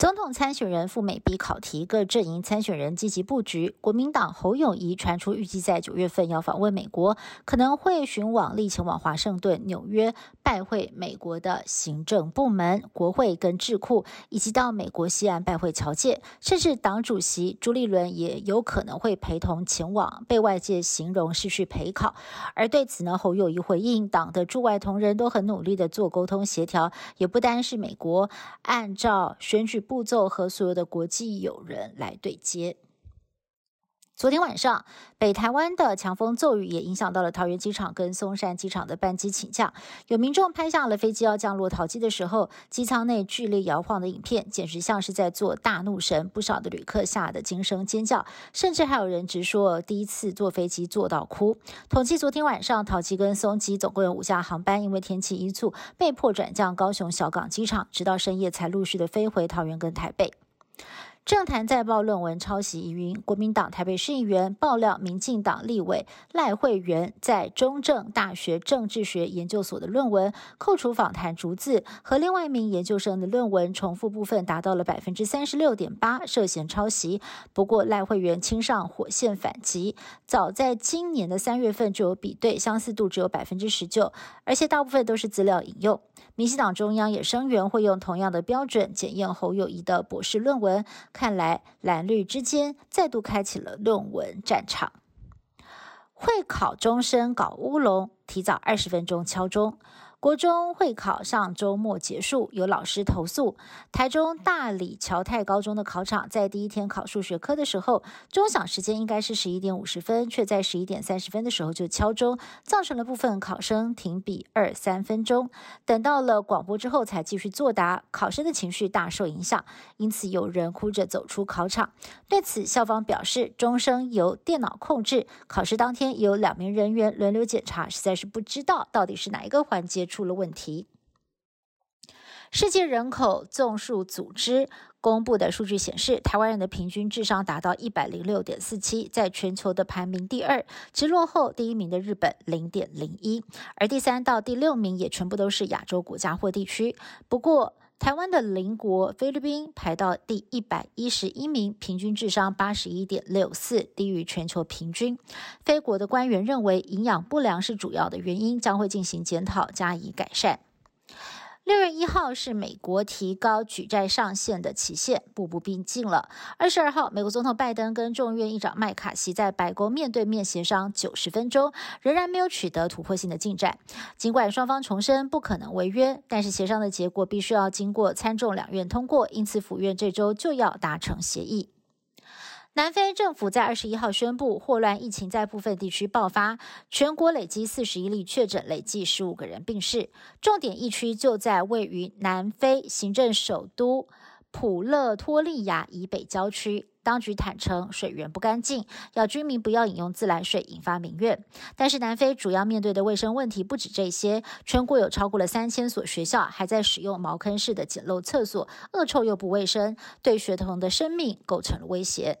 总统参选人赴美比考题，各阵营参选人积极布局。国民党侯友谊传出预计在九月份要访问美国，可能会巡往历前往华盛顿、纽约拜会美国的行政部门、国会跟智库，以及到美国西岸拜会侨界，甚至党主席朱立伦也有可能会陪同前往，被外界形容是去陪考。而对此呢，侯友谊回应，党的驻外同仁都很努力的做沟通协调，也不单是美国，按照选举。步骤和所有的国际友人来对接。昨天晚上，北台湾的强风骤雨也影响到了桃园机场跟松山机场的班机请假。有民众拍下了飞机要降落桃机的时候，机舱内剧烈摇晃的影片，简直像是在做大怒神。不少的旅客吓得惊声尖叫，甚至还有人直说第一次坐飞机坐到哭。统计昨天晚上桃机跟松机总共有五架航班，因为天气因素被迫转降高雄小港机场，直到深夜才陆续的飞回桃园跟台北。政坛再报论文抄袭疑云，国民党台北市议员爆料，民进党立委赖慧媛在中正大学政治学研究所的论文扣除访谈逐字，和另外一名研究生的论文重复部分达到了百分之三十六点八，涉嫌抄袭。不过赖慧媛亲上火线反击，早在今年的三月份就有比对，相似度只有百分之十九，而且大部分都是资料引用。民进党中央也声援会用同样的标准检验侯友谊的博士论文。看来蓝绿之间再度开启了论文战场。会考终身搞乌龙，提早二十分钟敲钟。国中会考上周末结束，有老师投诉，台中大理侨泰高中的考场在第一天考数学科的时候，钟响时间应该是十一点五十分，却在十一点三十分的时候就敲钟，造成了部分考生停笔二三分钟，等到了广播之后才继续作答，考生的情绪大受影响，因此有人哭着走出考场。对此，校方表示，钟声由电脑控制，考试当天有两名人员轮流检查，实在是不知道到底是哪一个环节。出了问题。世界人口总数组织公布的数据显示，台湾人的平均智商达到一百零六点四七，在全球的排名第二，只落后第一名的日本零点零一，而第三到第六名也全部都是亚洲国家或地区。不过，台湾的邻国菲律宾排到第一百一十一名，平均智商八十一点六四，低于全球平均。菲国的官员认为，营养不良是主要的原因，将会进行检讨，加以改善。六月一号是美国提高举债上限的期限，步步逼近了。二十二号，美国总统拜登跟众议院议长麦卡锡在白宫面对面协商九十分钟，仍然没有取得突破性的进展。尽管双方重申不可能违约，但是协商的结果必须要经过参众两院通过，因此府院这周就要达成协议。南非政府在二十一号宣布，霍乱疫情在部分地区爆发，全国累计四十一例确诊，累计十五个人病逝。重点疫区就在位于南非行政首都普勒托利亚以北郊区。当局坦承水源不干净，要居民不要饮用自来水，引发民怨。但是南非主要面对的卫生问题不止这些，全国有超过了三千所学校还在使用茅坑式的简陋厕所，恶臭又不卫生，对学童的生命构成了威胁。